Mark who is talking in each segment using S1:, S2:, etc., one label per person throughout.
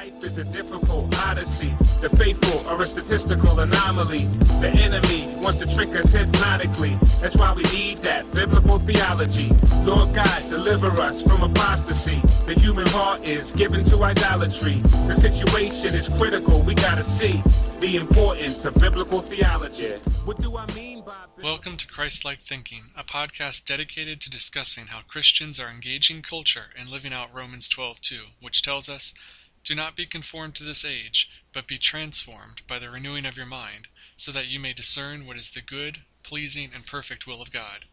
S1: Life is a difficult odyssey. The faithful are a statistical anomaly. The enemy wants to trick us hypnotically. That's why we need that biblical theology. Lord God, deliver us from apostasy. The human heart is given to idolatry. The situation is critical. We gotta see the importance of biblical theology. What do I mean by
S2: Welcome to Christ-like Thinking, a podcast dedicated to discussing how Christians are engaging culture and living out Romans 12:2, which tells us, "Do not be conformed to this age, but be transformed by the renewing of your mind, so that you may discern what is the good, pleasing, and perfect will of God."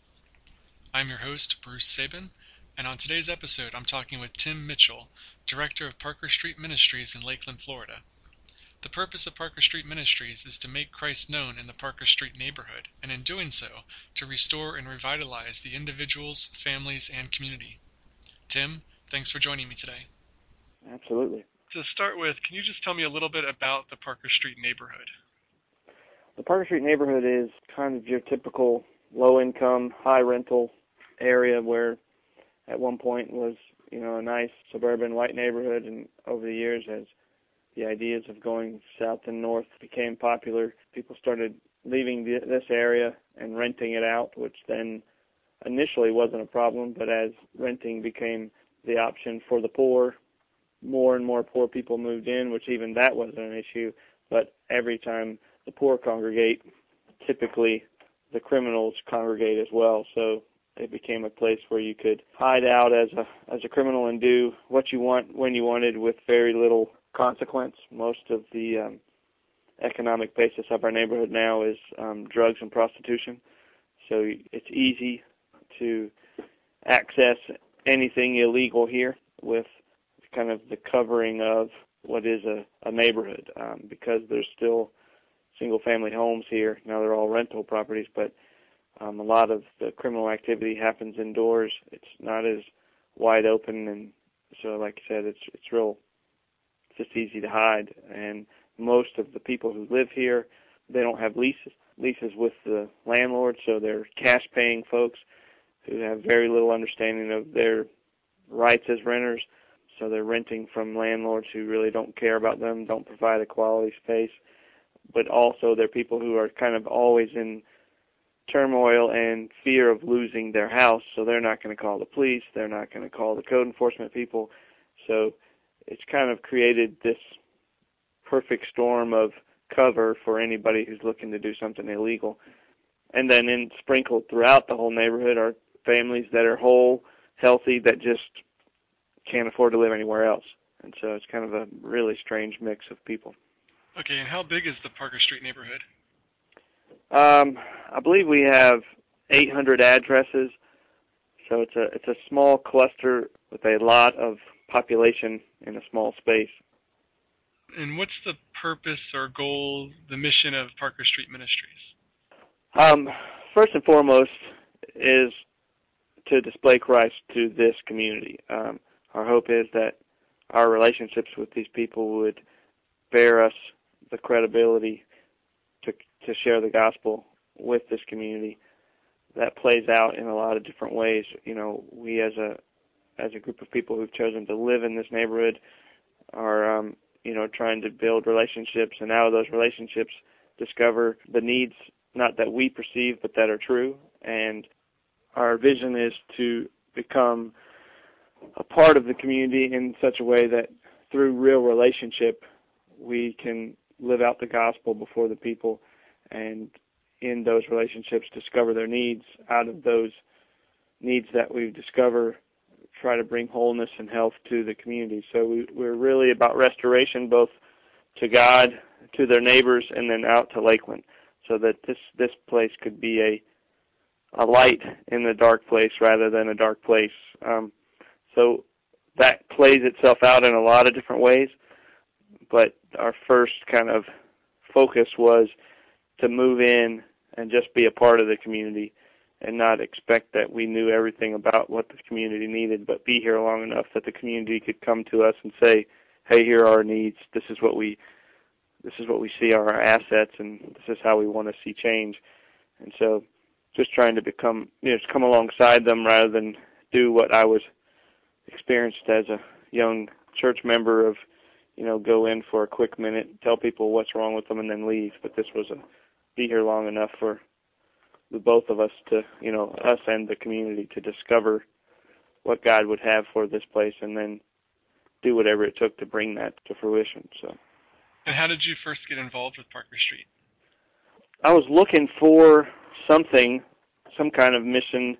S2: I'm your host, Bruce Sabin, and on today's episode I'm talking with Tim Mitchell, Director of Parker Street Ministries in Lakeland, Florida. The purpose of Parker Street Ministries is to make Christ known in the Parker Street neighborhood, and in doing so, to restore and revitalize the individuals, families, and community. Tim, thanks for joining me today.
S3: Absolutely.
S2: To start with, can you just tell me a little bit about the Parker Street neighborhood?
S3: The Parker Street neighborhood is kind of your typical low income, high rental area where at one point was, you know, a nice suburban white neighborhood and over the years as the ideas of going south and north became popular, people started leaving the, this area and renting it out, which then initially wasn't a problem, but as renting became the option for the poor, more and more poor people moved in, which even that wasn't an issue. But every time the poor congregate, typically the criminals congregate as well. So it became a place where you could hide out as a as a criminal and do what you want when you wanted with very little consequence. Most of the um, economic basis of our neighborhood now is um, drugs and prostitution. So it's easy to access anything illegal here with kind of the covering of what is a, a neighborhood um, because there's still single family homes here. Now they're all rental properties, but um, a lot of the criminal activity happens indoors. It's not as wide open, and so like I said, it's it's real, it's just easy to hide. And most of the people who live here, they don't have leases leases with the landlord, so they're cash paying folks who have very little understanding of their rights as renters. So they're renting from landlords who really don't care about them, don't provide a quality space, but also they're people who are kind of always in turmoil and fear of losing their house, so they're not going to call the police, they're not going to call the code enforcement people. So it's kind of created this perfect storm of cover for anybody who's looking to do something illegal. And then in sprinkled throughout the whole neighborhood are families that are whole, healthy, that just can't afford to live anywhere else. And so it's kind of a really strange mix of people.
S2: Okay, and how big is the Parker Street neighborhood?
S3: Um, I believe we have 800 addresses, so it's a it's a small cluster with a lot of population in a small space.
S2: And what's the purpose or goal, the mission of Parker Street Ministries?
S3: Um, first and foremost is to display Christ to this community. Um, our hope is that our relationships with these people would bear us the credibility to to share the gospel with this community. That plays out in a lot of different ways. You know, we as a as a group of people who've chosen to live in this neighborhood are um, you know trying to build relationships, and out of those relationships, discover the needs not that we perceive but that are true. And our vision is to become a part of the community in such a way that through real relationship we can live out the gospel before the people and in those relationships discover their needs. Out of those needs that we discover try to bring wholeness and health to the community. So we, we're really about restoration both to god to their neighbors and then out to lakeland so that this this place could be a a light in the dark place rather than a dark place. Um, so that plays itself out in a lot of different ways but our first kind of focus was to move in and just be a part of the community and not expect that we knew everything about what the community needed, but be here long enough that the community could come to us and say, "Hey, here are our needs. This is what we this is what we see are our assets, and this is how we want to see change." And so, just trying to become, you know, just come alongside them rather than do what I was experienced as a young church member of you know, go in for a quick minute, tell people what's wrong with them, and then leave. But this was a be here long enough for the both of us to, you know, us and the community to discover what God would have for this place, and then do whatever it took to bring that to fruition. So.
S2: And how did you first get involved with Parker Street?
S3: I was looking for something, some kind of mission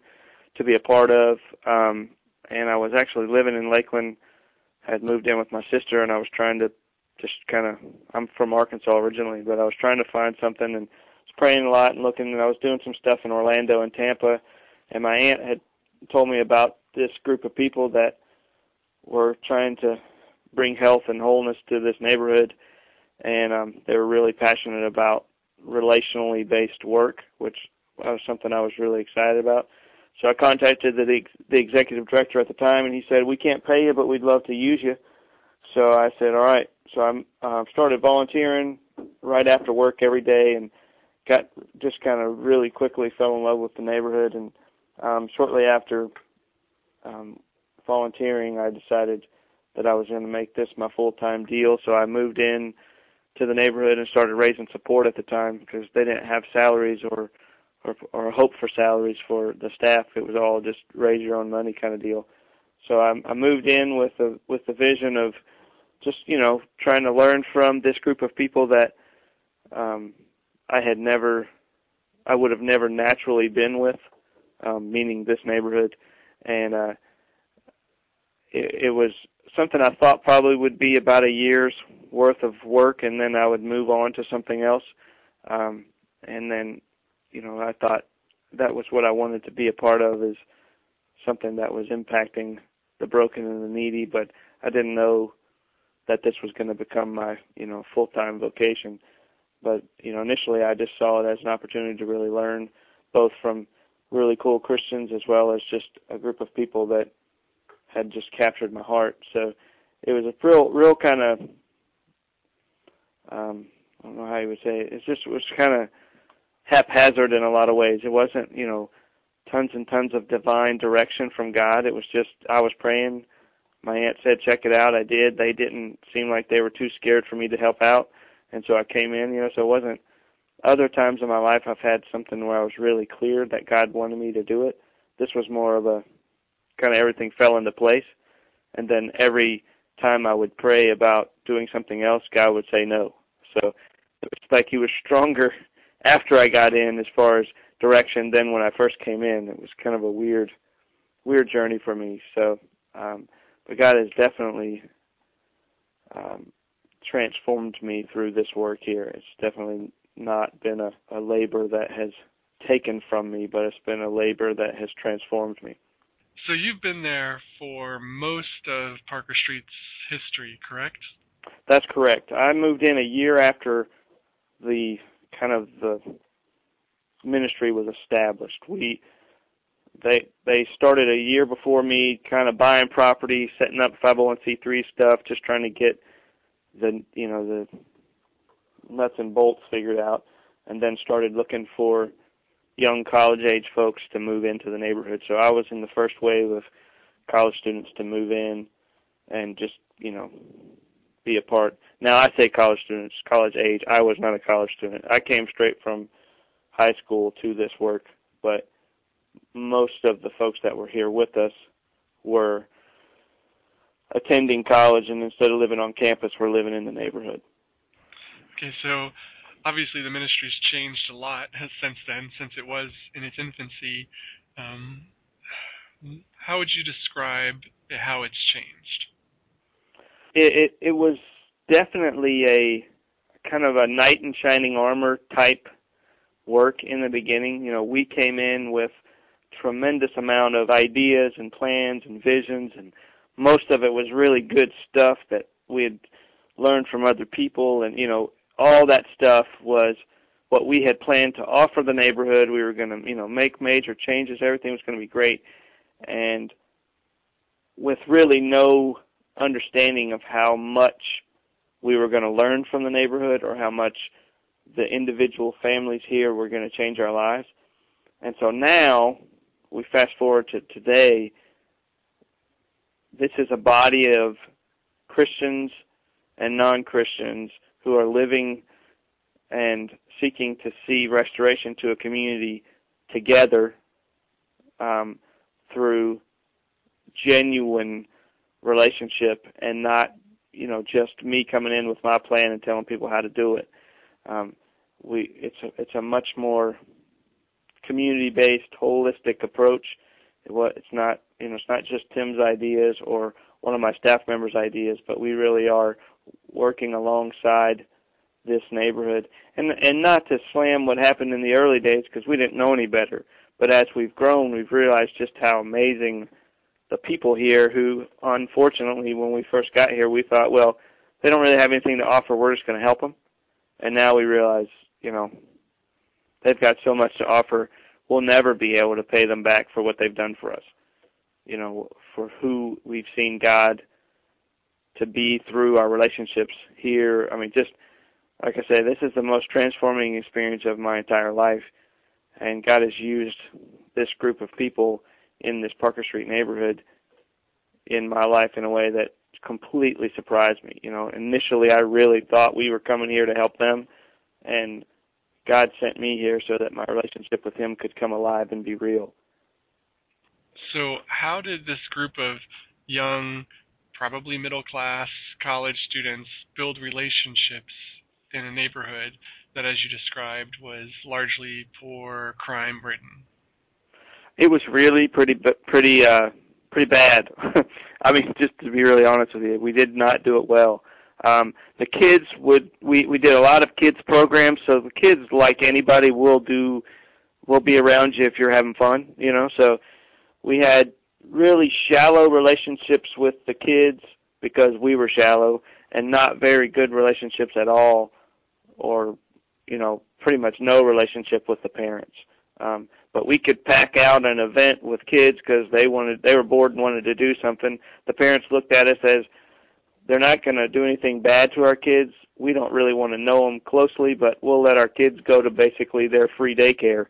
S3: to be a part of, um, and I was actually living in Lakeland. I had moved in with my sister, and I was trying to just kind of. I'm from Arkansas originally, but I was trying to find something and was praying a lot and looking. And I was doing some stuff in Orlando and Tampa, and my aunt had told me about this group of people that were trying to bring health and wholeness to this neighborhood, and um, they were really passionate about relationally based work, which was something I was really excited about. So I contacted the the executive director at the time, and he said, "We can't pay you, but we'd love to use you." So I said, "All right." So I uh, started volunteering right after work every day, and got just kind of really quickly fell in love with the neighborhood. And um, shortly after um, volunteering, I decided that I was going to make this my full time deal. So I moved in to the neighborhood and started raising support at the time because they didn't have salaries or or, or hope for salaries for the staff. It was all just raise your own money kind of deal. So I, I moved in with the with the vision of just you know trying to learn from this group of people that um, I had never, I would have never naturally been with, um, meaning this neighborhood, and uh, it, it was something I thought probably would be about a year's worth of work, and then I would move on to something else. Um, and then you know, I thought that was what I wanted to be a part of is something that was impacting the broken and the needy, but I didn't know that this was going to become my, you know, full-time vocation. But, you know, initially I just saw it as an opportunity to really learn both from really cool Christians as well as just a group of people that had just captured my heart. So it was a real, real kind of, um, I don't know how you would say it. It's just, it was kind of haphazard in a lot of ways. It wasn't, you know, tons and tons of divine direction from God. It was just I was praying. My aunt said, "Check it out." I did. They didn't seem like they were too scared for me to help out, and so I came in. You know, so it wasn't. Other times in my life, I've had something where I was really clear that God wanted me to do it. This was more of a kind of everything fell into place, and then every time I would pray about doing something else, God would say no. So it was like He was stronger after I got in as far as direction than when I first came in. It was kind of a weird weird journey for me. So um but God has definitely um transformed me through this work here. It's definitely not been a, a labor that has taken from me, but it's been a labor that has transformed me.
S2: So you've been there for most of Parker Street's history, correct?
S3: That's correct. I moved in a year after the kind of the ministry was established. We they they started a year before me, kind of buying property, setting up 501c3 stuff, just trying to get the you know the nuts and bolts figured out, and then started looking for young college age folks to move into the neighborhood. So I was in the first wave of college students to move in, and just you know be a part. Now I say college students, college age. I was not a college student. I came straight from high school to this work, but most of the folks that were here with us were attending college and instead of living on campus were living in the neighborhood.
S2: Okay, so obviously the ministry's changed a lot since then, since it was in its infancy. Um, how would you describe how it's changed?
S3: It, it it was definitely a kind of a knight in shining armor type work in the beginning. You know, we came in with tremendous amount of ideas and plans and visions and most of it was really good stuff that we had learned from other people. And you know all that stuff was what we had planned to offer the neighborhood. We were going to you know make major changes. Everything was going to be great. And with really no understanding of how much we were going to learn from the neighborhood or how much the individual families here were going to change our lives. And so now we fast forward to today. This is a body of Christians and non-Christians who are living and seeking to see restoration to a community together um, through genuine relationship and not you know just me coming in with my plan and telling people how to do it. Um, we it's a, it's a much more community based holistic approach. What it's not you know it's not just Tim's ideas or one of my staff members' ideas, but we really are working alongside this neighborhood and and not to slam what happened in the early days because we didn't know any better but as we've grown we've realized just how amazing the people here who unfortunately when we first got here we thought well they don't really have anything to offer. We're just going to help them and now we realize you know they've got so much to offer we'll never be able to pay them back for what they've done for us. You know for who we've seen God to be through our relationships here. I mean just like I said this is the most transforming experience of my entire life. And God has used this group of people in this Parker Street neighborhood in my life in a way that completely surprised me. You know, initially I really thought we were coming here to help them, and God sent me here so that my relationship with Him could come alive and be real.
S2: So, how did this group of young, probably middle class college students build relationships in a neighborhood that, as you described, was largely poor, crime ridden?
S3: It was really pretty pretty uh pretty bad. I mean, just to be really honest with you, we did not do it well. Um, the kids would we we did a lot of kids programs, so the kids like anybody will do will be around you if you're having fun, you know. So we had really shallow relationships with the kids because we were shallow and not very good relationships at all or you know pretty much no relationship with the parents um but we could pack out an event with kids because they wanted they were bored and wanted to do something. The parents looked at us as they're not going to do anything bad to our kids. We don't really want to know them closely, but we'll let our kids go to basically their free daycare.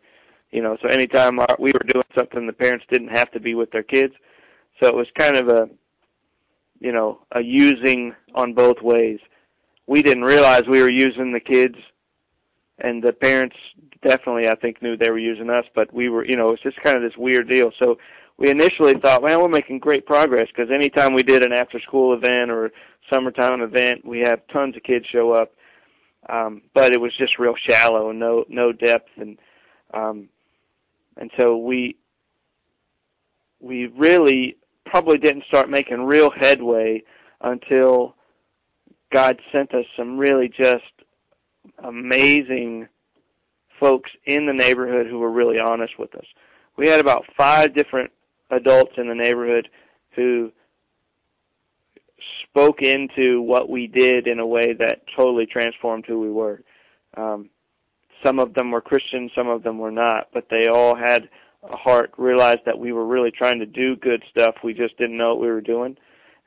S3: You know, so anytime our, we were doing something, the parents didn't have to be with their kids. So it was kind of a, you know, a using on both ways. We didn't realize we were using the kids, and the parents definitely I think knew they were using us, but we were, you know, it's just kind of this weird deal. So we initially thought, well, we're making great progress because anytime we did an after-school event or summertime event, we have tons of kids show up. Um, but it was just real shallow and no no depth and um, and so we we really probably didn't start making real headway until God sent us some really just amazing folks in the neighborhood who were really honest with us. We had about five different adults in the neighborhood who spoke into what we did in a way that totally transformed who we were. Um, some of them were Christians, some of them were not, but they all had a heart, realized that we were really trying to do good stuff. We just didn't know what we were doing.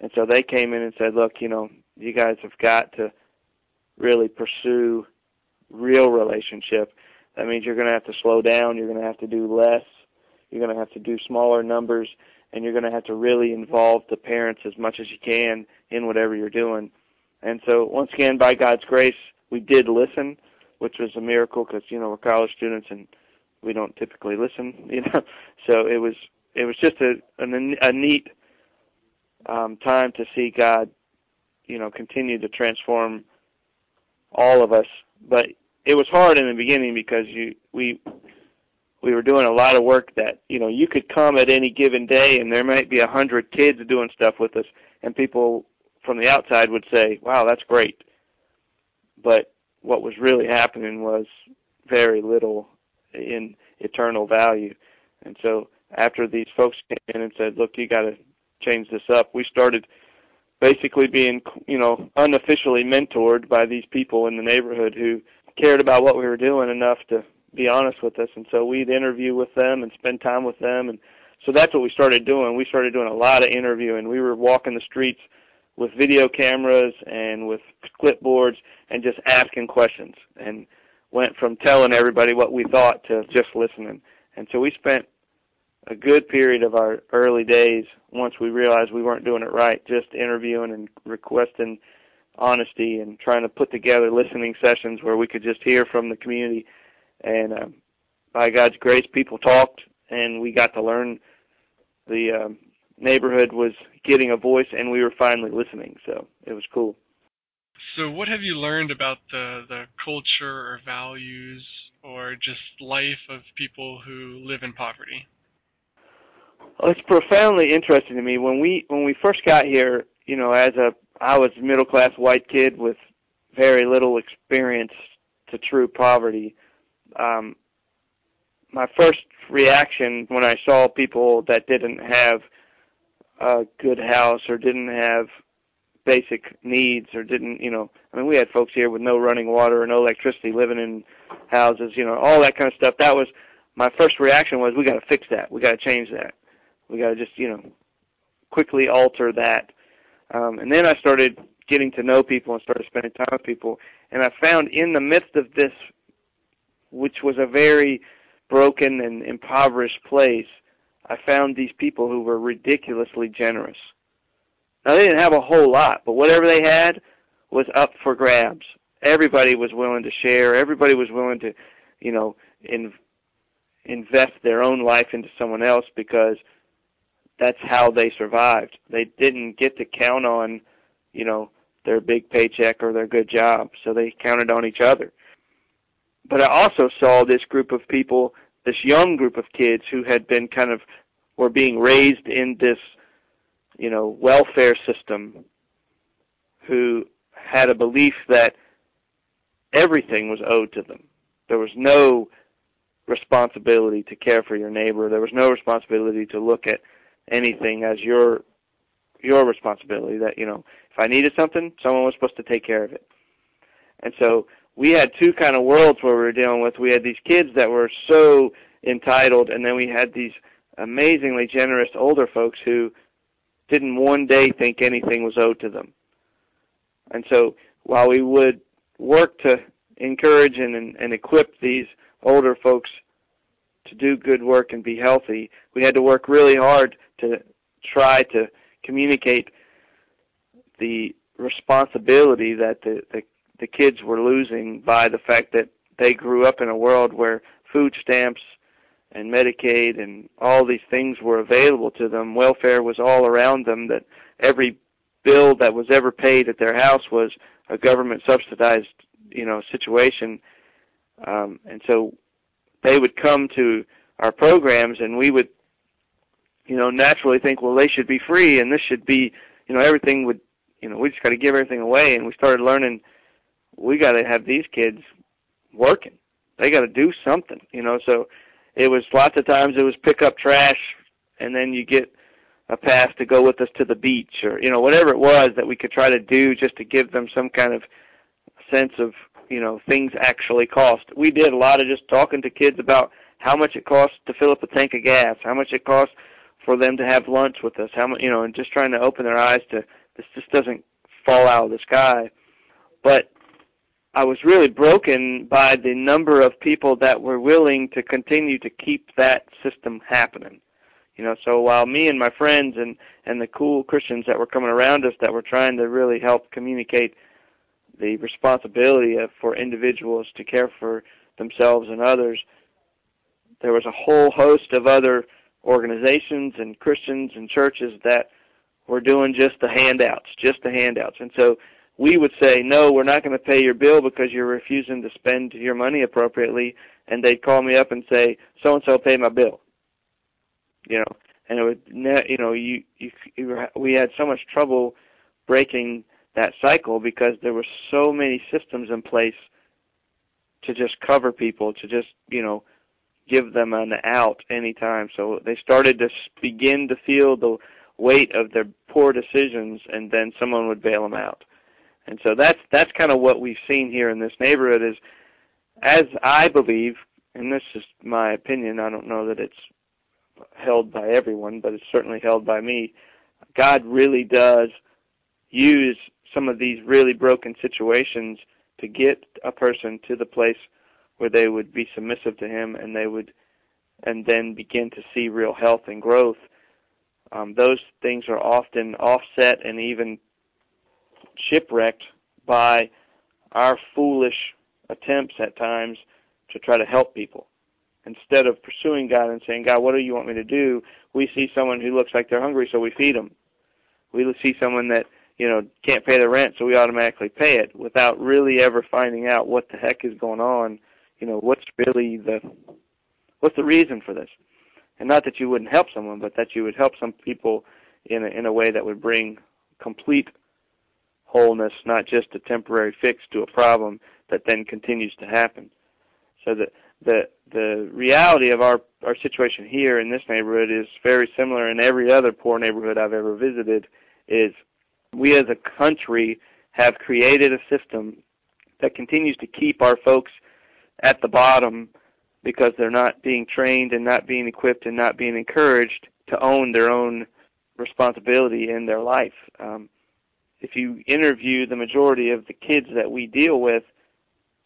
S3: And so they came in and said, look, you know, you guys have got to really pursue real relationship that means you're going to have to slow down. You're going to have to do less. You're going to have to do smaller numbers, and you're going to have to really involve the parents as much as you can in whatever you're doing. And so, once again, by God's grace, we did listen, which was a miracle because you know we're college students and we don't typically listen. You know, so it was it was just a a, a neat um, time to see God, you know, continue to transform all of us. But it was hard in the beginning because you we we were doing a lot of work that you know you could come at any given day and there might be a hundred kids doing stuff with us and people from the outside would say wow that's great. But what was really happening was very little in eternal value. And so after these folks came in and said look you got to change this up we started basically being you know unofficially mentored by these people in the neighborhood who cared about what we were doing enough to be honest with us. And so we'd interview with them and spend time with them. And so that's what we started doing. We started doing a lot of interviewing. We were walking the streets with video cameras and with clipboards and just asking questions and went from telling everybody what we thought to just listening. And so we spent a good period of our early days once we realized we weren't doing it right just interviewing and requesting honesty and trying to put together listening sessions where we could just hear from the community. And um, by God's grace, people talked, and we got to learn. The um, neighborhood was getting a voice, and we were finally listening. So it was cool.
S2: So, what have you learned about the the culture or values or just life of people who live in poverty?
S3: Well, it's profoundly interesting to me. When we when we first got here, you know, as a I was a middle class white kid with very little experience to true poverty. Um, my first reaction when I saw people that didn't have a good house or didn't have basic needs or didn't, you know, I mean, we had folks here with no running water or no electricity living in houses, you know, all that kind of stuff. That was my first reaction was we got to fix that. We got to change that. We got to just, you know, quickly alter that. Um, and then I started getting to know people and started spending time with people. And I found in the midst of this, which was a very broken and impoverished place, I found these people who were ridiculously generous. Now they didn't have a whole lot, but whatever they had was up for grabs. Everybody was willing to share. Everybody was willing to, you know, in, invest their own life into someone else because that's how they survived. They didn't get to count on, you know, their big paycheck or their good job, so they counted on each other. But I also saw this group of people, this young group of kids who had been kind of were being raised in this, you know, welfare system who had a belief that everything was owed to them. There was no responsibility to care for your neighbor. There was no responsibility to look at anything as your your responsibility that you know if i needed something someone was supposed to take care of it. And so we had two kind of worlds where we were dealing with. We had these kids that were so entitled and then we had these amazingly generous older folks who didn't one day think anything was owed to them. And so while we would work to encourage and, and, and equip these older folks to do good work and be healthy, we had to work really hard to try to communicate the responsibility that the, the the kids were losing by the fact that they grew up in a world where food stamps and Medicaid and all these things were available to them. Welfare was all around them. That every bill that was ever paid at their house was a government subsidized, you know, situation. Um, and so they would come to our programs and we would you know naturally think well they should be free and this should be you know everything would you know we just got to give everything away. And we started learning we got to have these kids working. They got to do something you know so it was lots of times it was pick up trash and then you get a pass to go with us to the beach or you know whatever it was that we could try to do just to give them some kind of sense of you know things actually cost we did a lot of just talking to kids about how much it costs to fill up a tank of gas how much it costs for them to have lunch with us. How much, you know, and just trying to open their eyes to this just doesn't fall out of the sky. But I was really broken by the number of people that were willing to continue to keep that system happening. You know, so while me and my friends and and the cool Christians that were coming around us that were trying to really help communicate the responsibility of, for individuals to care for themselves and others, there was a whole host of other organizations and Christians and churches that were doing just the handouts, just the handouts. And so we would say, no, we're not going to pay your bill because you're refusing to spend your money appropriately. And they'd call me up and say, so and so pay my bill. You know, and it would, you know, you, you, you we had so much trouble breaking that cycle because there were so many systems in place to just cover people, to just, you know, give them an out anytime. So they started to begin to feel the weight of their poor decisions, and then someone would bail them out. And so that's that's kind of what we've seen here in this neighborhood. Is as I believe, and this is my opinion. I don't know that it's held by everyone, but it's certainly held by me. God really does use some of these really broken situations to get a person to the place where they would be submissive to him and they would and then begin to see real health and growth um, those things are often offset and even shipwrecked by our foolish attempts at times to try to help people. Instead of pursuing God and saying, God, what do you want me to do? We see someone who looks like they're hungry, so we feed them. We see someone that, you know, can't pay the rent, so we automatically pay it without really ever finding out what the heck is going on. You know, what's really the, what's the reason for this? And not that you wouldn't help someone, but that you would help some people in a, in a way that would bring complete wholeness, not just a temporary fix to a problem that then continues to happen. So the the the reality of our our situation here in this neighborhood is very similar in every other poor neighborhood I've ever visited. Is we as a country have created a system that continues to keep our folks at the bottom because they're not being trained and not being equipped and not being encouraged to own their own responsibility in their life. Um, if you interview the majority of the kids that we deal with,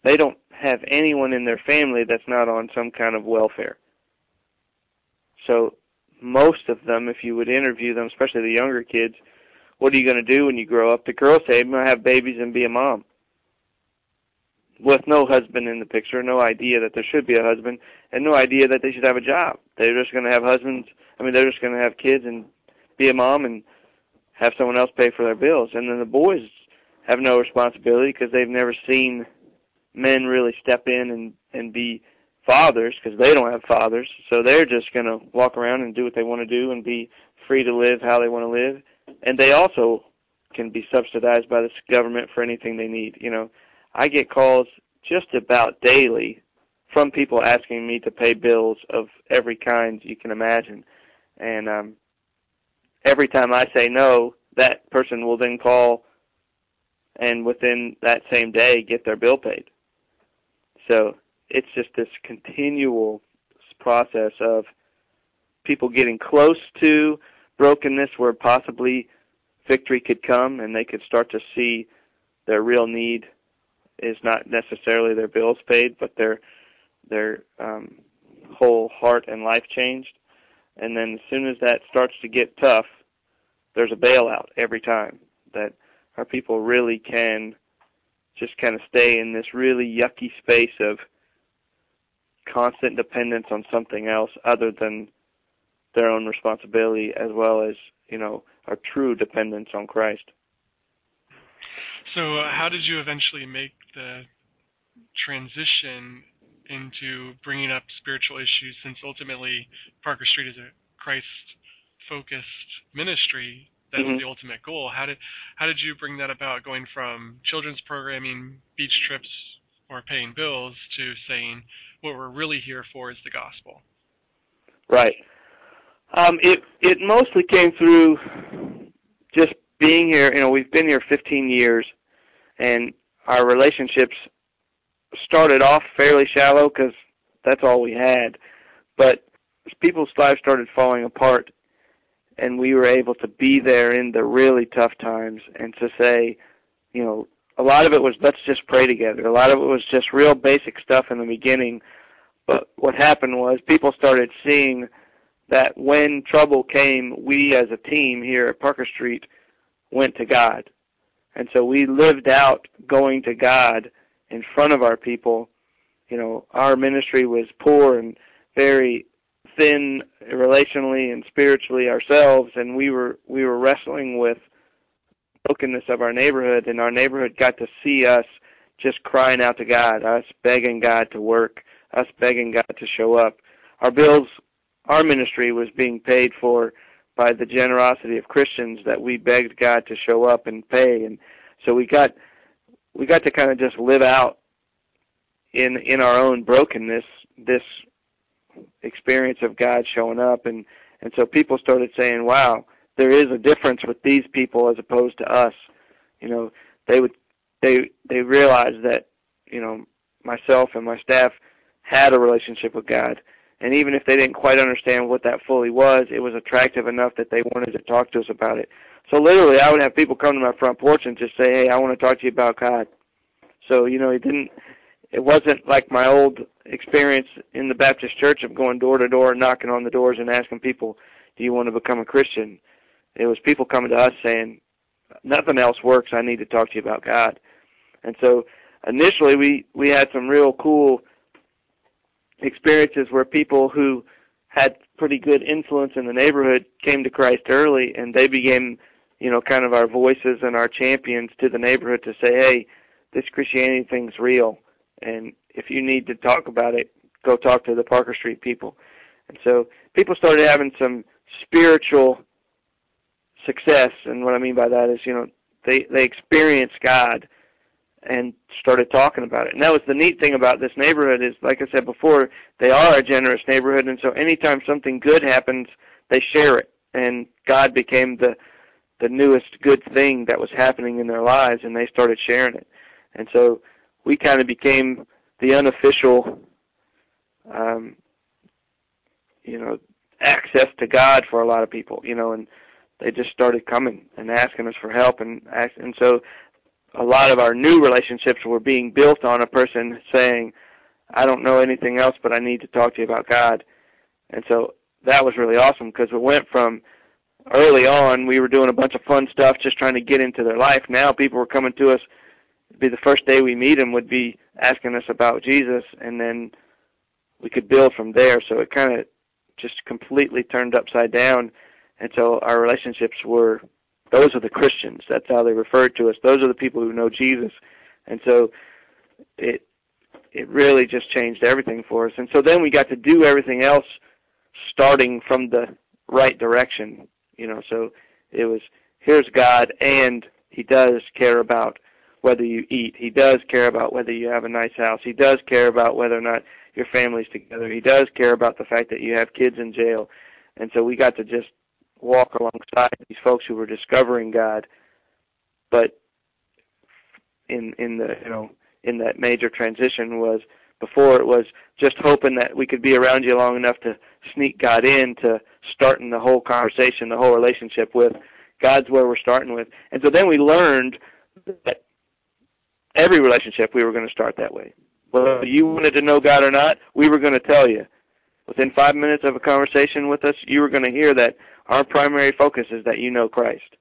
S3: they don't have anyone in their family that's not on some kind of welfare. So most of them, if you would interview them, especially the younger kids, what are you going to do when you grow up? The girls say, I'm going to have babies and be a mom. With no husband in the picture, no idea that there should be a husband, and no idea that they should have a job. They're just going to have husbands. I mean, they're just going to have kids and be a mom and have someone else pay for their bills. And then the boys have no responsibility because they've never seen men really step in and and be fathers because they don't have fathers. So they're just going to walk around and do what they want to do and be free to live how they want to live. And they also can be subsidized by the government for anything they need. You know, I get calls just about daily from people asking me to pay bills of every kind you can imagine. And um every time I say no, that person will then call and within that same day get their bill paid. So it's just this continual process of people getting close to brokenness where possibly victory could come and they could start to see their real need is not necessarily their bills paid, but their their um, whole heart and life changed. And then as soon as that starts to get tough, there's a bailout every time that our people really can just kind of stay in this really yucky space of constant dependence on something else other than their own responsibility as well as, you know, our true dependence on Christ.
S2: So, uh, how did you eventually make the transition into bringing up spiritual issues since ultimately Parker Street is a Christ focused ministry that mm-hmm. was the ultimate goal how did how did you bring that about going from children's programming beach trips or paying bills to saying what we're really here for is the gospel
S3: right um it it mostly came through just being here you know we've been here 15 years and our relationships started off fairly shallow because that's all we had but people's lives started falling apart and we were able to be there in the really tough times and to say, you know, a lot of it was let's just pray together. A lot of it was just real basic stuff in the beginning. But what happened was people started seeing that when trouble came, we as a team here at Parker Street went to God. And so we lived out going to God in front of our people. You know, our ministry was poor and very thin relationally and spiritually ourselves and we were we were wrestling with brokenness of our neighborhood and our neighborhood got to see us just crying out to God, us begging God to work, us begging God to show up. Our bills our ministry was being paid for by the generosity of Christians that we begged God to show up and pay and so we got we got to kind of just live out in in our own brokenness this experience of God showing up and and so people started saying, "Wow, there is a difference with these people as opposed to us." You know, they would they they realized that, you know, myself and my staff had a relationship with God. And even if they didn't quite understand what that fully was, it was attractive enough that they wanted to talk to us about it. So literally, I would have people come to my front porch and just say, "Hey, I want to talk to you about God." So you know, it didn't it wasn't like my old experience in the Baptist church of going door to door, knocking on the doors and asking people, "Do you want to become a Christian?" It was people coming to us saying, "Nothing else works. I need to talk to you about God." And so initially we we had some real cool experiences where people who had pretty good influence in the neighborhood came to Christ early and they became, you know, kind of our voices and our champions to the neighborhood to say, "Hey, this Christianity thing's real and if you need to talk about it, go talk to the Parker Street people." And so people started having some spiritual success and what I mean by that is, you know, they they experienced God and started talking about it. And that was the neat thing about this neighborhood is, like I said before, they are a generous neighborhood, and so anytime something good happens, they share it. And God became the the newest good thing that was happening in their lives, and they started sharing it. And so we kind of became the unofficial, um, you know, access to God for a lot of people. You know, and they just started coming and asking us for help, and ask, and so a lot of our new relationships were being built on a person saying, I don't know anything else, but I need to talk to you about God. And so that was really awesome because it went from early on, we were doing a bunch of fun stuff just trying to get into their life. Now people were coming to us. It'd be the first day we meet them would be asking us about Jesus, and then we could build from there. So it kind of just completely turned upside down. And so our relationships were those are the Christians. That's how they referred to us. Those are the people who know Jesus. And so it it really just changed everything for us. And so then we got to do everything else starting from the right direction, you know. So it was here's God and he does care about whether you eat. He does care about whether you have a nice house. He does care about whether or not your family's together. He does care about the fact that you have kids in jail. And so we got to just walk alongside these folks who were discovering God, but in in the you know in that major transition was before it was just hoping that we could be around you long enough to sneak God in to starting the whole conversation, the whole relationship with God's where we're starting with. And so then we learned that every relationship we were going to start that way. Whether you wanted to know God or not, we were going to tell you. Within five minutes of a conversation with us, you were going to hear that our primary focus is that you know Christ.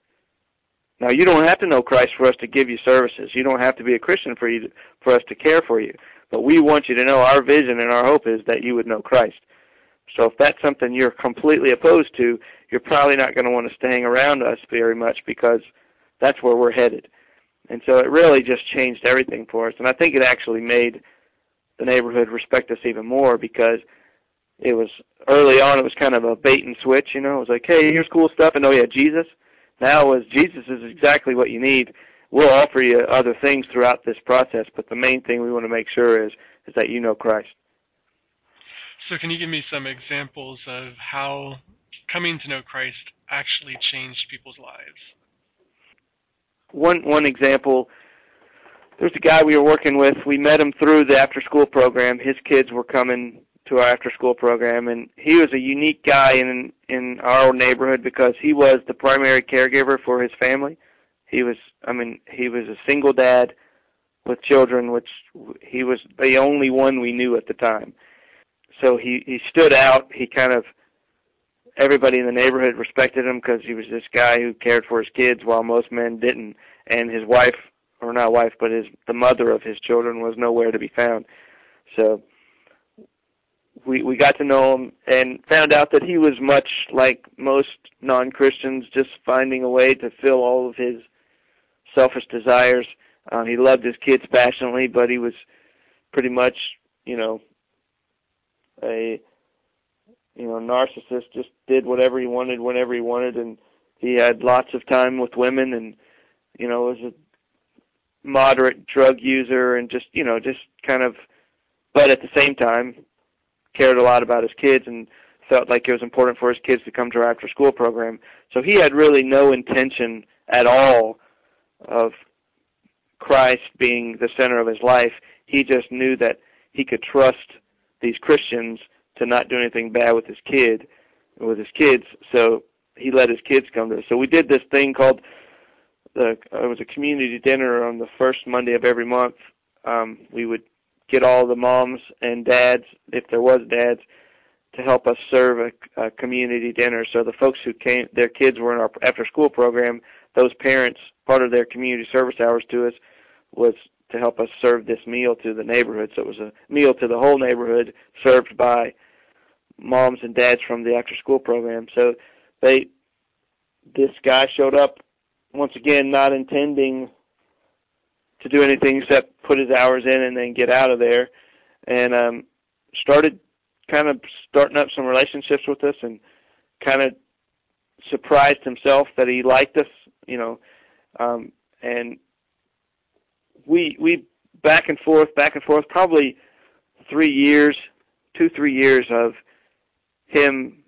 S3: Now, you don't have to know Christ for us to give you services. You don't have to be a Christian for you to, for us to care for you. But we want you to know our vision and our hope is that you would know Christ. So if that's something you're completely opposed to, you're probably not going to want to stay around us very much because that's where we're headed. And so it really just changed everything for us. And I think it actually made the neighborhood respect us even more because it was early on it was kind of a bait and switch, you know. It was like, hey, here's cool stuff, and oh yeah, Jesus. Now it was Jesus is exactly what you need. We'll offer you other things throughout this process, but the main thing we want to make sure is is that you know Christ.
S2: So, can you give me some examples of how coming to know Christ actually changed people's lives?
S3: One one example. There's a guy we were working with. We met him through the after school program. His kids were coming to our after school program and he was a unique guy in in our neighborhood because he was the primary caregiver for his family. He was I mean he was a single dad with children which he was the only one we knew at the time. So he he stood out. He kind of everybody in the neighborhood respected him because he was this guy who cared for his kids while most men didn't and his wife or not wife but his the mother of his children was nowhere to be found. So we we got to know him and found out that he was much like most non-Christians, just finding a way to fill all of his selfish desires. Uh, he loved his kids passionately, but he was pretty much, you know, a you know narcissist. Just did whatever he wanted whenever he wanted, and he had lots of time with women, and you know was a moderate drug user, and just you know just kind of. But at the same time, cared a lot about his kids and felt like it was important for his kids to come to our after school program. So he had really no intention at all of Christ being the center of his life. He just knew that he could trust these Christians to not do anything bad with his kid, with his kids. So he let his kids come to us. So we did this thing called the it was a community dinner on the first Monday of every month. Um, we would get all the moms and dads, if there was dads, to help us serve a, a community dinner. So the folks who came, their kids were in our after school program, those parents, part of their community service hours to us was to help us serve this meal to the neighborhood. So it was a meal to the whole neighborhood served by moms and dads from the after school program. So they this guy showed up once again not intending to do anything except put his hours in and then get out of there. And um started kind of starting up some relationships with us and kind of surprised himself that he liked us, you know, um and we we back and forth, back and forth, probably three years, two three years of him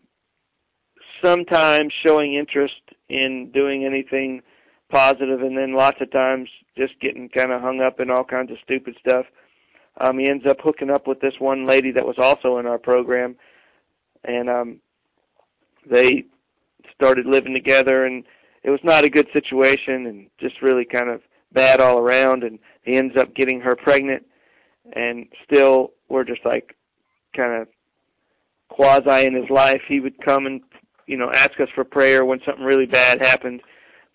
S3: sometimes showing interest in doing anything positive, and then lots of times just getting kind of hung up in all kinds of stupid stuff. Um, he ends up hooking up with this one lady that was also in our program, and um, they started living together, and it was not a good situation, and just really kind of bad all around. And he ends up getting her pregnant, and still we're just like kind of quasi in his life. He would come and you know ask us for prayer when something really bad happened.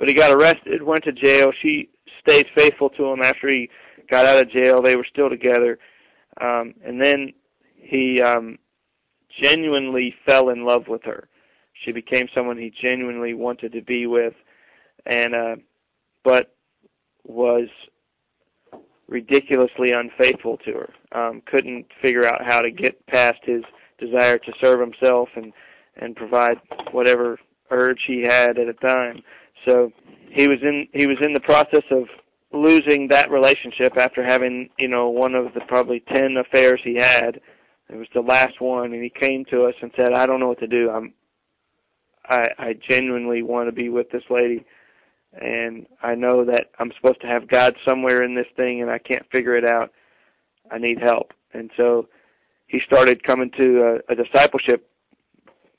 S3: But he got arrested, went to jail. She stayed faithful to him after he got out of jail. They were still together, um, and then he um, genuinely fell in love with her. She became someone he genuinely wanted to be with, and uh, but was ridiculously unfaithful to her. Um, couldn't figure out how to get past his desire to serve himself and and provide whatever urge he had at a time. So he was in he was in the process of losing that relationship after having you know one of the probably ten affairs he had. It was the last one, and he came to us and said, "I don't know what to do. I'm I, I genuinely want to be with this lady." and I know that I'm supposed to have God somewhere in this thing and I can't figure it out. I need help. And so he started coming to a, a discipleship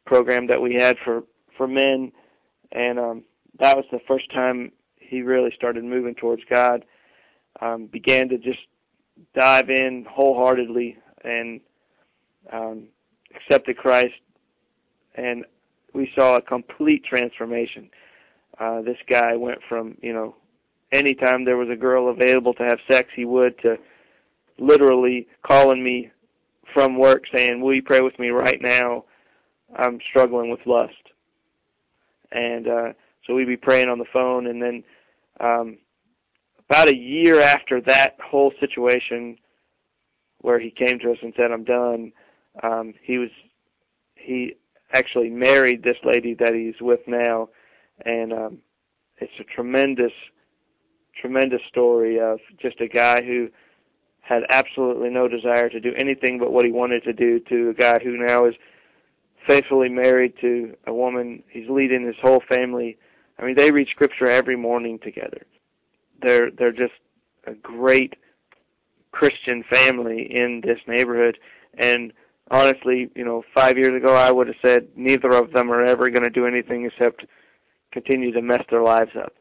S3: program that we had for for men and um that was the first time he really started moving towards God. Um began to just dive in wholeheartedly and um accepted Christ. And we saw a complete transformation. Uh, this guy went from you know anytime there was a girl available to have sex he would to literally calling me from work saying will you pray with me right now? I'm struggling with lust. And uh so we'd be praying on the phone and then um about a year after that whole situation where he came to us and said i'm done um he was he actually married this lady that he's with now and um, it's a tremendous, tremendous story of just a guy who had absolutely no desire to do anything but what he wanted to do to a guy who now is faithfully married to a woman. He's leading his whole family. I mean, they read scripture every morning together. They're they're just a great Christian family in this neighborhood, and honestly, you know, five years ago I would have said neither of them are ever going to do anything except continue to mess their lives up.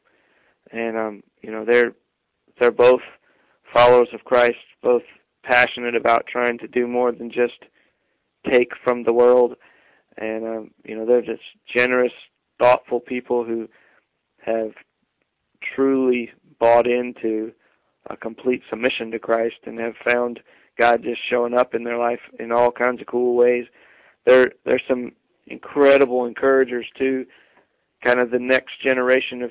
S3: And um, you know, they're they're both followers of Christ, both passionate about trying to do more than just take from the world. And um, you know, they're just generous, thoughtful people who have truly bought into a complete submission to Christ and have found God just showing up in their life in all kinds of cool ways. There there's some incredible encouragers too kind of the next generation of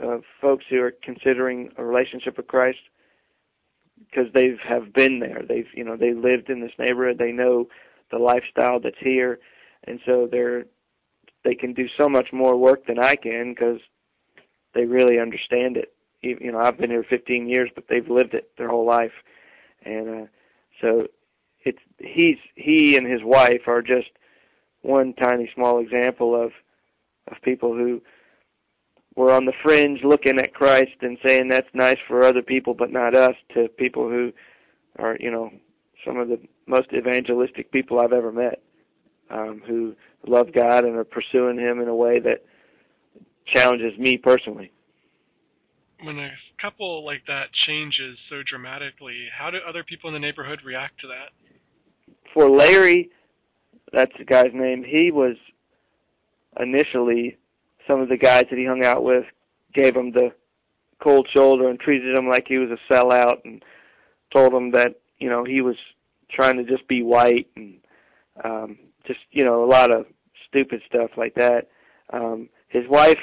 S3: of folks who are considering a relationship with Christ because they have have been there. They've you know they lived in this neighborhood. They know the lifestyle that's here, and so they're they can do so much more work than I can because they really understand it. You know, I've been here 15 years, but they've lived it their whole life, and uh, so it's he's he and his wife are just one tiny small example of of people who were on the fringe looking at Christ and saying that's nice for other people but not us to people who are, you know, some of the most evangelistic people I've ever met um, who love God and are pursuing Him in a way that challenges me personally.
S2: When a couple like that changes so dramatically, how do other people in the neighborhood react to that?
S3: For Larry, that's the guy's name, he was initially some of the guys that he hung out with gave him the cold shoulder and treated him like he was a sellout and told him that you know he was trying to just be white and um just you know a lot of stupid stuff like that. Um his wife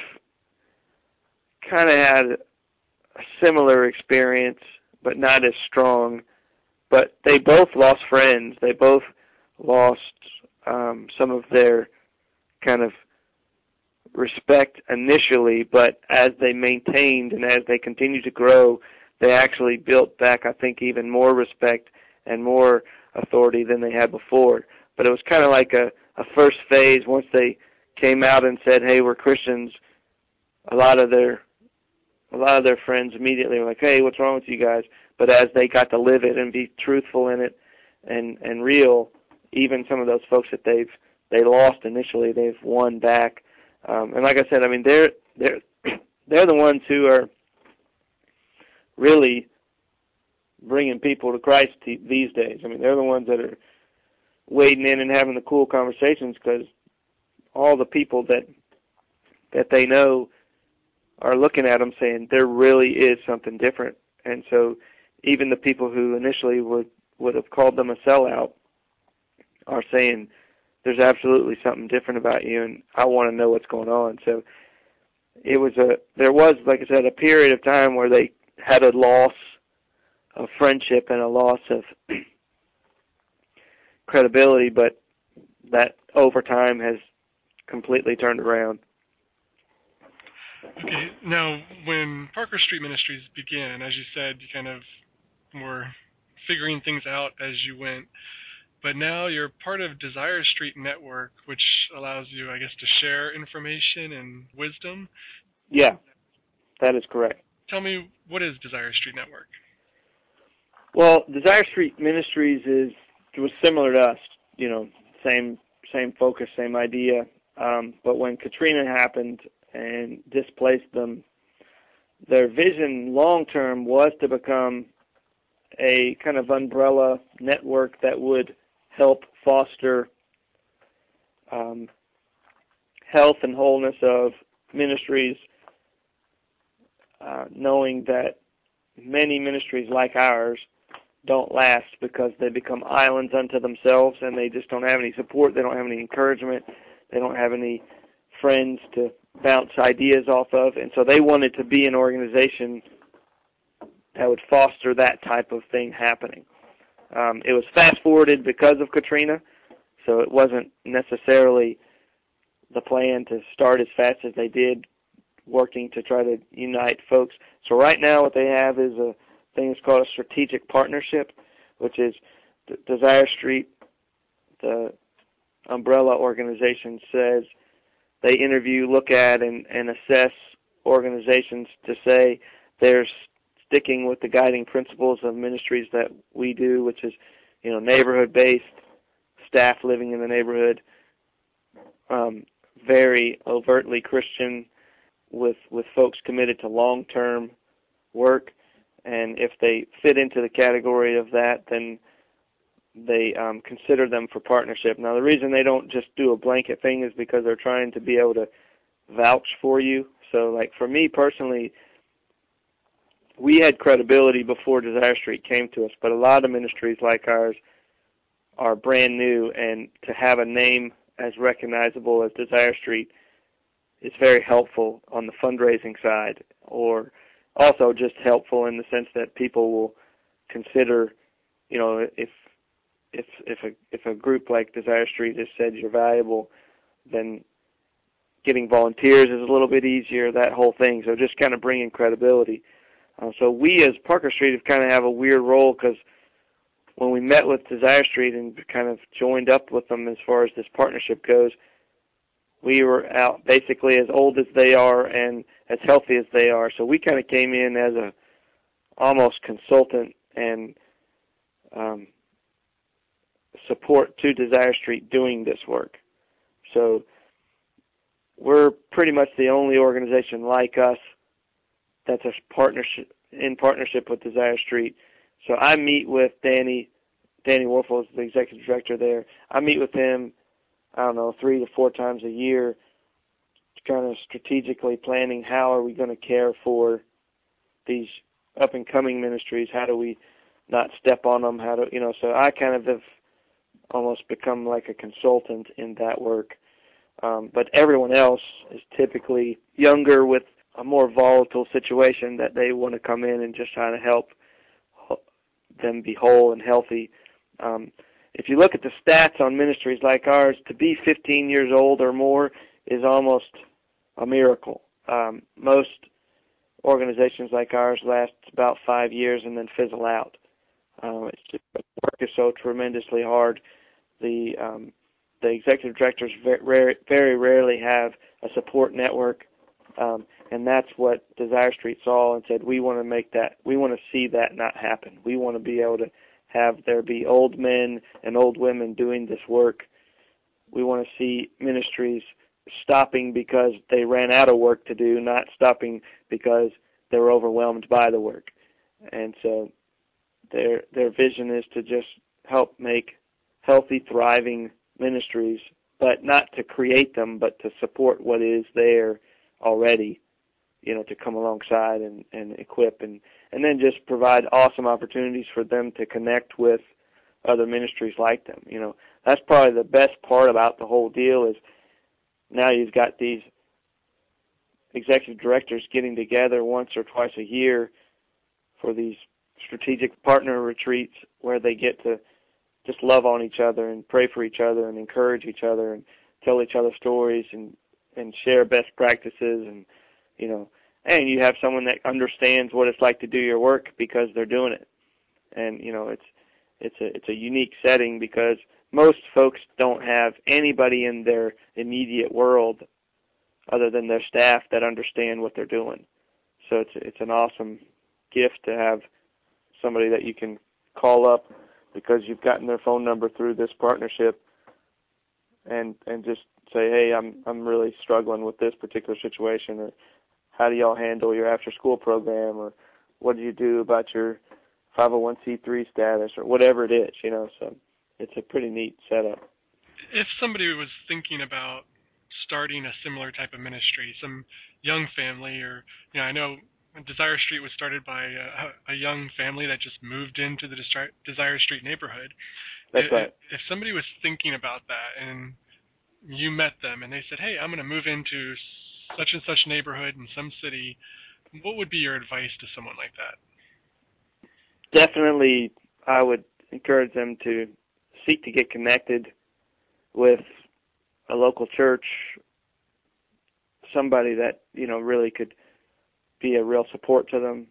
S3: kind of had a similar experience but not as strong. But they both lost friends. They both lost um some of their kind of respect initially, but as they maintained and as they continued to grow, they actually built back, I think, even more respect and more authority than they had before. But it was kind of like a, a first phase once they came out and said, "Hey, we're Christians." A lot of their a lot of their friends immediately were like, "Hey, what's wrong with you guys?" But as they got to live it and be truthful in it and and real, even some of those folks that they've they lost initially, they've won back um, and like I said, I mean they're they're they're the ones who are really bringing people to Christ these days. I mean they're the ones that are wading in and having the cool conversations because all the people that that they know are looking at them saying there really is something different. And so even the people who initially would would have called them a sellout are saying there's absolutely something different about you and I want to know what's going on. So it was a there was like I said a period of time where they had a loss of friendship and a loss of credibility, but that over time has completely turned around.
S2: Okay, now when Parker Street Ministries began, as you said, you kind of were figuring things out as you went. But now you're part of Desire Street Network, which allows you, I guess, to share information and wisdom.
S3: Yeah, that is correct.
S2: Tell me, what is Desire Street Network?
S3: Well, Desire Street Ministries is was similar to us. You know, same same focus, same idea. Um, but when Katrina happened and displaced them, their vision long term was to become a kind of umbrella network that would help foster um, health and wholeness of ministries, uh, knowing that many ministries like ours don't last because they become islands unto themselves and they just don't have any support, they don't have any encouragement, they don't have any friends to bounce ideas off of, and so they wanted to be an organization that would foster that type of thing happening. Um, it was fast forwarded because of Katrina, so it wasn't necessarily the plan to start as fast as they did, working to try to unite folks. So right now, what they have is a thing is called a strategic partnership, which is Desire Street, the umbrella organization says they interview, look at, and, and assess organizations to say they're sticking with the guiding principles of ministries that we do, which is, you know, neighborhood based, staff living in the neighborhood, um, very overtly Christian, with with folks committed to long term work, and if they fit into the category of that, then they um, consider them for partnership. Now, the reason they don't just do a blanket thing is because they're trying to be able to vouch for you. So, like for me personally, we had credibility before Desire Street came to us, but a lot of ministries like ours are brand new, and to have a name as recognizable as Desire Street is very helpful on the fundraising side, or also just helpful in the sense that people will consider, you know, if if if a if a group like Desire Street has said you're valuable, then getting volunteers is a little bit easier. That whole thing, so just kind of bringing credibility. Uh, so we as Parker Street have kind of have a weird role because when we met with Desire Street and kind of joined up with them as far as this partnership goes, we were out basically as old as they are and as healthy as they are. So we kind of came in as a almost consultant and um, support to Desire Street doing this work. So we're pretty much the only organization like us that's a partnership in partnership with Desire Street. So I meet with Danny. Danny Wuerffel is the executive director there. I meet with him. I don't know three to four times a year, kind of strategically planning how are we going to care for these up and coming ministries, how do we not step on them? How do you know? So I kind of have almost become like a consultant in that work. Um, but everyone else is typically younger with a more volatile situation that they want to come in and just try to help them be whole and healthy. Um, if you look at the stats on ministries like ours, to be 15 years old or more is almost a miracle. Um, most organizations like ours last about five years and then fizzle out. Uh, it's just, the work is so tremendously hard. The um, the executive directors very, very rarely have a support network, um, and that's what Desire Street saw and said we want to make that. We want to see that not happen. We want to be able to have there be old men and old women doing this work. We want to see ministries stopping because they ran out of work to do, not stopping because they were overwhelmed by the work. And so their their vision is to just help make healthy, thriving ministries, but not to create them, but to support what is there already, you know, to come alongside and, and equip and, and then just provide awesome opportunities for them to connect with other ministries like them. You know, that's probably the best part about the whole deal is now you've got these executive directors getting together once or twice a year for these strategic partner retreats where they get to just love on each other and pray for each other and encourage each other and tell each other stories and and share best practices and you know and you have someone that understands what it's like to do your work because they're doing it. And you know it's it's a it's a unique setting because most folks don't have anybody in their immediate world other than their staff that understand what they're doing. So it's it's an awesome gift to have somebody that you can call up because you've gotten their phone number through this partnership and and just say hey i'm i'm really struggling with this particular situation or how do y'all handle your after school program or what do you do about your 501c3 status or whatever it is you know so it's a pretty neat setup
S2: if somebody was thinking about starting a similar type of ministry some young family or you know i know Desire Street was started by a, a young family that just moved into the Desire Street neighborhood.
S3: That's
S2: if,
S3: right.
S2: If somebody was thinking about that and you met them and they said, "Hey, I'm going to move into such and such neighborhood in some city," what would be your advice to someone like that?
S3: Definitely, I would encourage them to seek to get connected with a local church, somebody that you know really could be a real support to them.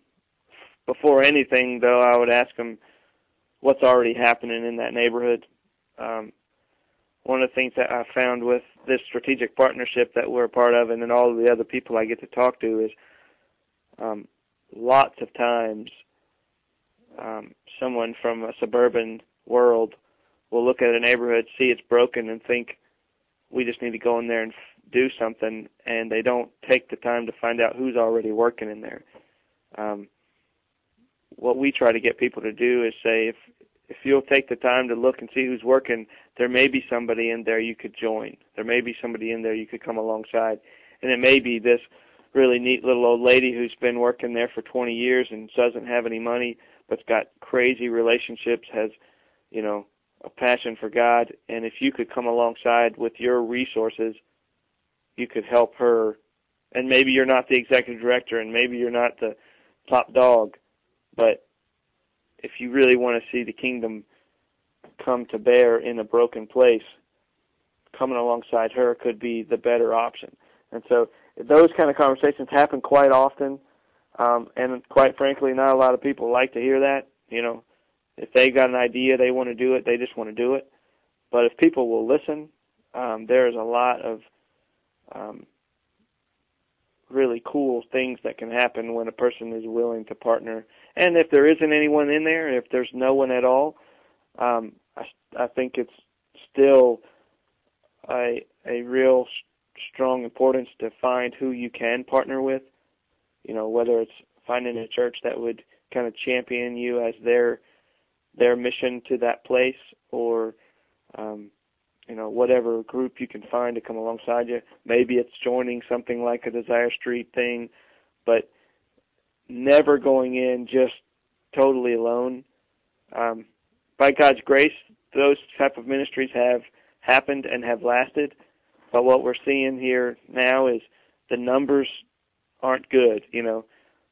S3: Before anything, though, I would ask them what's already happening in that neighborhood. Um, one of the things that I found with this strategic partnership that we're a part of, and then all of the other people I get to talk to, is um, lots of times um, someone from a suburban world will look at a neighborhood, see it's broken, and think we just need to go in there and do something and they don't take the time to find out who's already working in there. Um, what we try to get people to do is say if if you'll take the time to look and see who's working, there may be somebody in there you could join. There may be somebody in there you could come alongside. And it may be this really neat little old lady who's been working there for 20 years and doesn't have any money but's got crazy relationships, has, you know, a passion for God, and if you could come alongside with your resources you could help her and maybe you're not the executive director and maybe you're not the top dog but if you really want to see the kingdom come to bear in a broken place coming alongside her could be the better option. And so those kind of conversations happen quite often um and quite frankly not a lot of people like to hear that you know. If they got an idea they want to do it they just want to do it. But if people will listen um there's a lot of um, really cool things that can happen when a person is willing to partner. And if there isn't anyone in there, if there's no one at all, um, I, I think it's still a a real strong importance to find who you can partner with. You know, whether it's finding a church that would kind of champion you as their their mission to that place, or um, you know whatever group you can find to come alongside you. Maybe it's joining something like a Desire Street thing, but never going in just totally alone. Um, by God's grace, those type of ministries have happened and have lasted. But what we're seeing here now is the numbers aren't good. You know,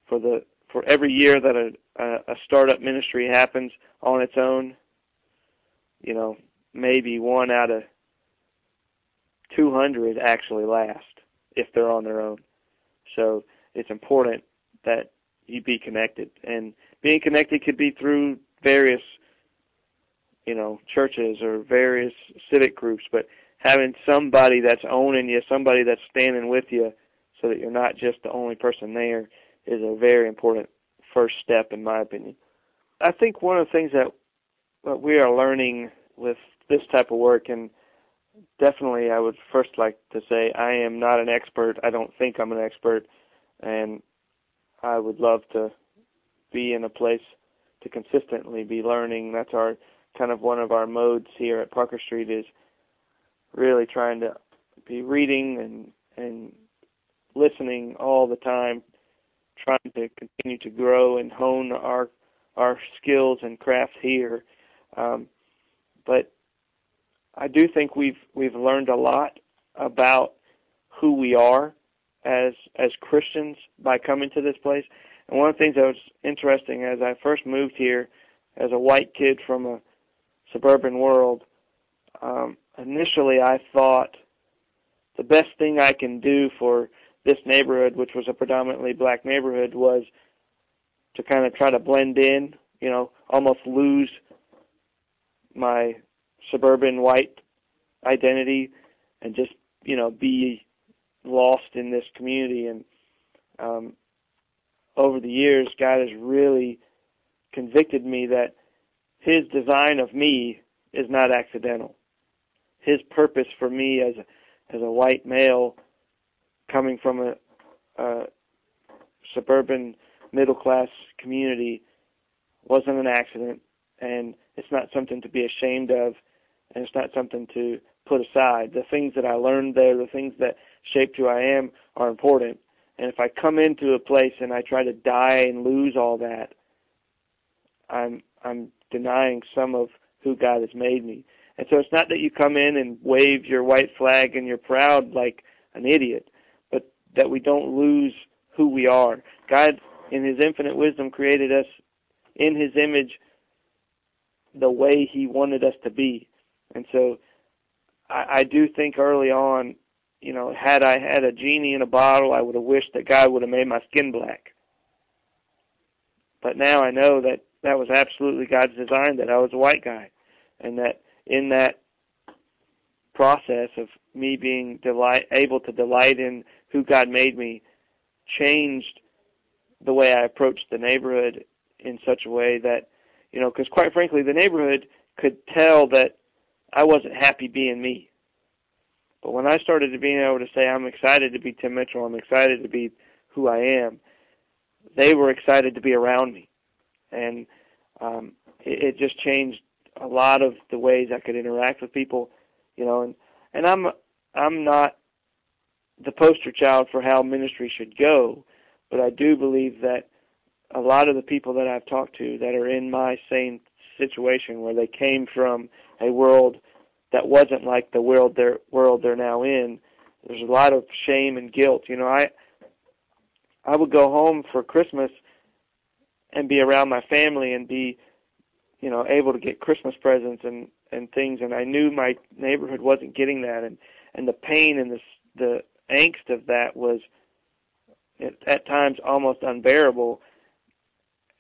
S3: for the for every year that a a, a startup ministry happens on its own, you know, maybe one out of 200 actually last if they're on their own. So it's important that you be connected, and being connected could be through various, you know, churches or various civic groups, but having somebody that's owning you, somebody that's standing with you, so that you're not just the only person there, is a very important first step, in my opinion. I think one of the things that what we are learning with this type of work, and definitely I would first like to say I am not an expert. I don't think I'm an expert, and I would love to be in a place to consistently be learning. That's our kind of one of our modes here at Parker Street is really trying to be reading and and listening all the time, trying to continue to grow and hone our our skills and crafts here. Um, but I do think we've we've learned a lot about who we are as as Christians by coming to this place. And one of the things that was interesting as I first moved here as a white kid from a suburban world, um, initially I thought the best thing I can do for this neighborhood, which was a predominantly black neighborhood, was to kind of try to blend in, you know, almost lose my suburban white identity and just, you know, be lost in this community. And um over the years God has really convicted me that his design of me is not accidental. His purpose for me as a, as a white male coming from a, a suburban middle class community wasn't an accident. And it's not something to be ashamed of and it's not something to put aside. The things that I learned there, the things that shaped who I am are important. And if I come into a place and I try to die and lose all that, I'm I'm denying some of who God has made me. And so it's not that you come in and wave your white flag and you're proud like an idiot, but that we don't lose who we are. God, in His infinite wisdom, created us in His image the way He wanted us to be. And so I, I do think early on, you know, had I had a genie in a bottle, I would have wished that God would have made my skin black. But now I know that that was absolutely God's design that I was a white guy, and that in that process of me being delight able to delight in who God made me changed the way I approached the neighborhood in such a way that you know because quite frankly the neighborhood could tell that I wasn't happy being me. But when I started to being able to say I'm excited to be Tim Mitchell I'm excited to be who I am they were excited to be around me. And um it, it just changed a lot of the ways I could interact with people, you know, and and I'm I'm not the poster child for how ministry should go, but I do believe that a lot of the people that I've talked to that are in my same situation where they came from a world that wasn't like the world they're world they're now in, there's a lot of shame and guilt. You know, I I would go home for Christmas and be around my family and be you know able to get Christmas presents and and things and I knew my neighborhood wasn't getting that and and the pain and the the angst of that was at, at times almost unbearable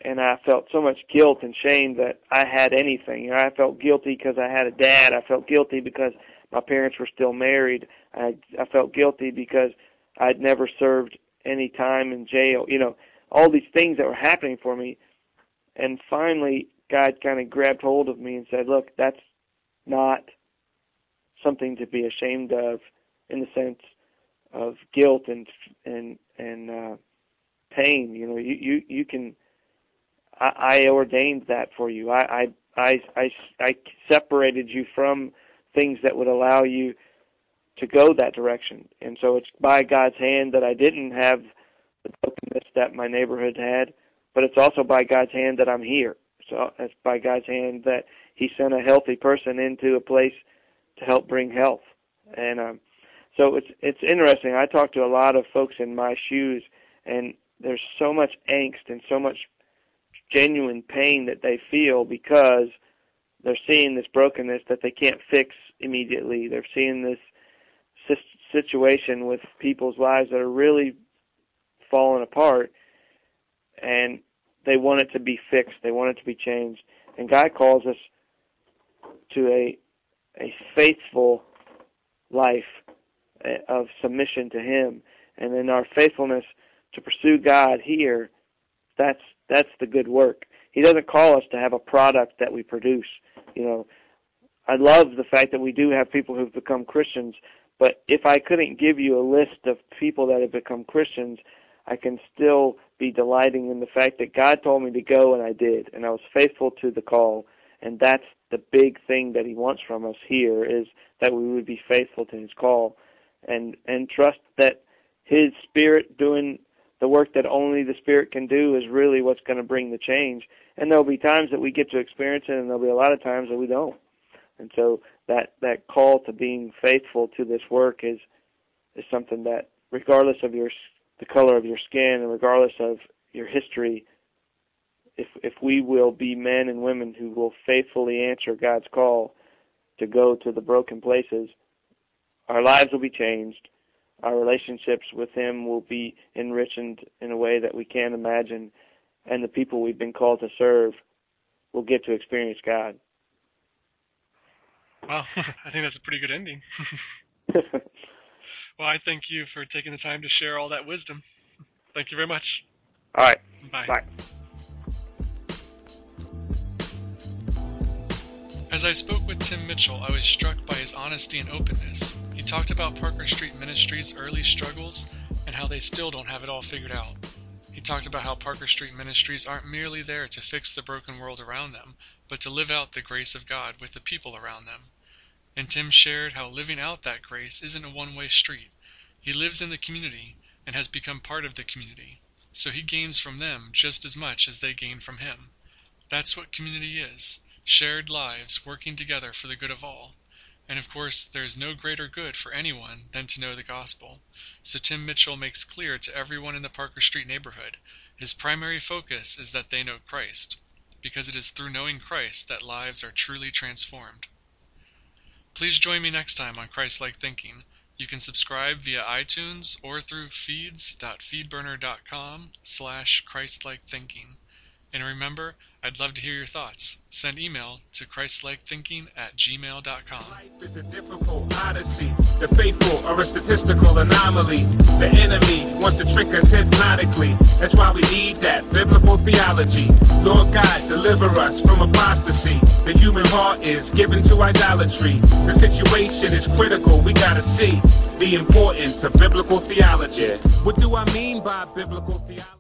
S3: and I felt so much guilt and shame that I had anything. You know, I felt guilty because I had a dad. I felt guilty because my parents were still married. I I felt guilty because I'd never served any time in jail. You know, all these things that were happening for me. And finally, God kind of grabbed hold of me and said, "Look, that's not something to be ashamed of, in the sense of guilt and and and uh, pain. You know, you you you can. I, I ordained that for you. I, I I I I separated you from things that would allow you to go that direction. And so it's by God's hand that I didn't have the brokenness that my neighborhood had, but it's also by God's hand that I'm here. So it's by God's hand that He sent a healthy person into a place to help bring health. And um, so it's it's interesting. I talk to a lot of folks in my shoes, and there's so much angst and so much genuine pain that they feel because they're seeing this brokenness that they can't fix immediately. They're seeing this situation with people's lives that are really falling apart, and they want it to be fixed. They want it to be changed. And God calls us to a a faithful life eh, of submission to Him, and in our faithfulness to pursue God here, that's that's the good work. He doesn't call us to have a product that we produce. You know, I love the fact that we do have people who've become Christians, but if I couldn't give you a list of people that have become Christians, I can still be delighting in the fact that God told me to go and I did, and I was faithful to the call. And that's the big thing that He wants from us here is that we would be faithful to His call, and and trust that His Spirit doing the work that only the Spirit can do is really what's going to bring the change. And there'll be times that we get to experience it, and there'll be a lot of times that we don't. And so that that call to being faithful to this work is is something that, regardless of your the color of your skin and regardless of your history, if if we will be men and women who will faithfully answer God's call to go to the broken places, our lives will be changed. Our relationships with Him will be enriched in a way that we can't imagine, and the people we've been called to serve will get to experience God.
S4: Wow, I think that's a pretty good ending. well, I thank you for taking the time to share all that wisdom. Thank you very much.
S3: All right.
S4: Bye.
S3: Bye.
S4: As I spoke with Tim Mitchell, I was struck by his honesty and openness. He talked about Parker Street Ministries' early struggles and how they still don't have it all figured out. He talked about how Parker Street Ministries aren't merely there to fix the broken world around them, but to live out the grace of God with the people around them. And Tim shared how living out that grace isn't a one way street. He lives in the community and has become part of the community, so he gains from them just as much as they gain from him. That's what community is shared lives working together for the good of all. And of course, there is no greater good for anyone than to know the gospel. So Tim Mitchell makes clear to everyone in the Parker Street neighborhood his primary focus is that they know Christ, because it is through knowing Christ that lives are truly transformed. Please join me next time on Christ-like Thinking. You can subscribe via iTunes or through feeds.feedburner.com slash Christ-like-thinking. And remember, I'd love to hear your thoughts. Send email to christlikethinking at gmail.com.
S1: Life is a difficult odyssey. The faithful are a statistical anomaly. The enemy wants to trick us hypnotically. That's why we need that biblical theology. Lord God, deliver us from apostasy. The human heart is given to idolatry. The situation is critical. We gotta see the importance of biblical theology. What do I mean by biblical theology?